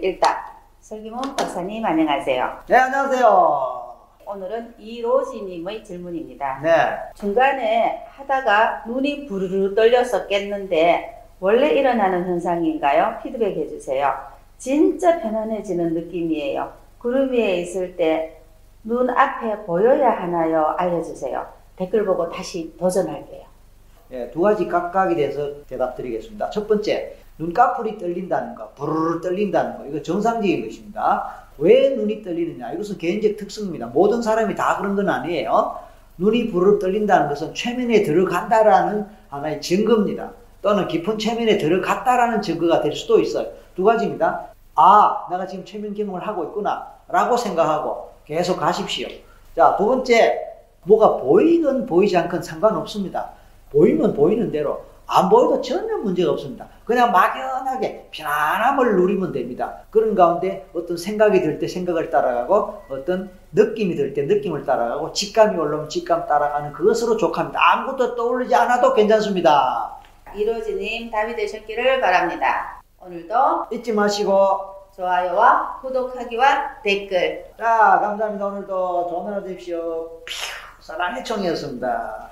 일답 설기문 박사님 안녕하세요. 네, 안녕하세요. 오늘은 이로지님의 질문입니다. 네. 중간에 하다가 눈이 부르르 떨려서 깼는데 원래 일어나는 현상인가요? 피드백 해주세요. 진짜 편안해지는 느낌이에요. 구름 위에 있을 때 눈 앞에 보여야 하나요? 알려주세요. 댓글 보고 다시 도전할게요. 예, 두 가지 각각에 대해서 대답 드리겠습니다. 첫 번째, 눈꺼풀이 떨린다는 거, 부르르 떨린다는 거, 이거 정상적인 것입니다. 왜 눈이 떨리느냐? 이것은 개인적 특성입니다. 모든 사람이 다 그런 건 아니에요. 눈이 부르르 떨린다는 것은 최면에 들어간다라는 하나의 증거입니다. 또는 깊은 최면에 들어갔다라는 증거가 될 수도 있어요. 두 가지입니다. 아, 내가 지금 최면 기능을 하고 있구나. 라고 생각하고 계속 가십시오. 자, 두 번째, 뭐가 보이든 보이지 않건 상관없습니다. 보이면 보이는 대로, 안 보여도 전혀 문제가 없습니다. 그냥 막연하게 편안함을 누리면 됩니다. 그런 가운데 어떤 생각이 들 때 생각을 따라가고, 어떤 느낌이 들 때 느낌을 따라가고, 직감이 올라오면 직감 따라가는 그것으로 족합니다. 아무것도 떠오르지 않아도 괜찮습니다. 이로지님 답이 되셨기를 바랍니다. 오늘도 잊지 마시고, 좋아요와 구독하기와 댓글 자, 감사합니다. 오늘도 좋은 하루 되십시오. 사랑의 총이었습니다.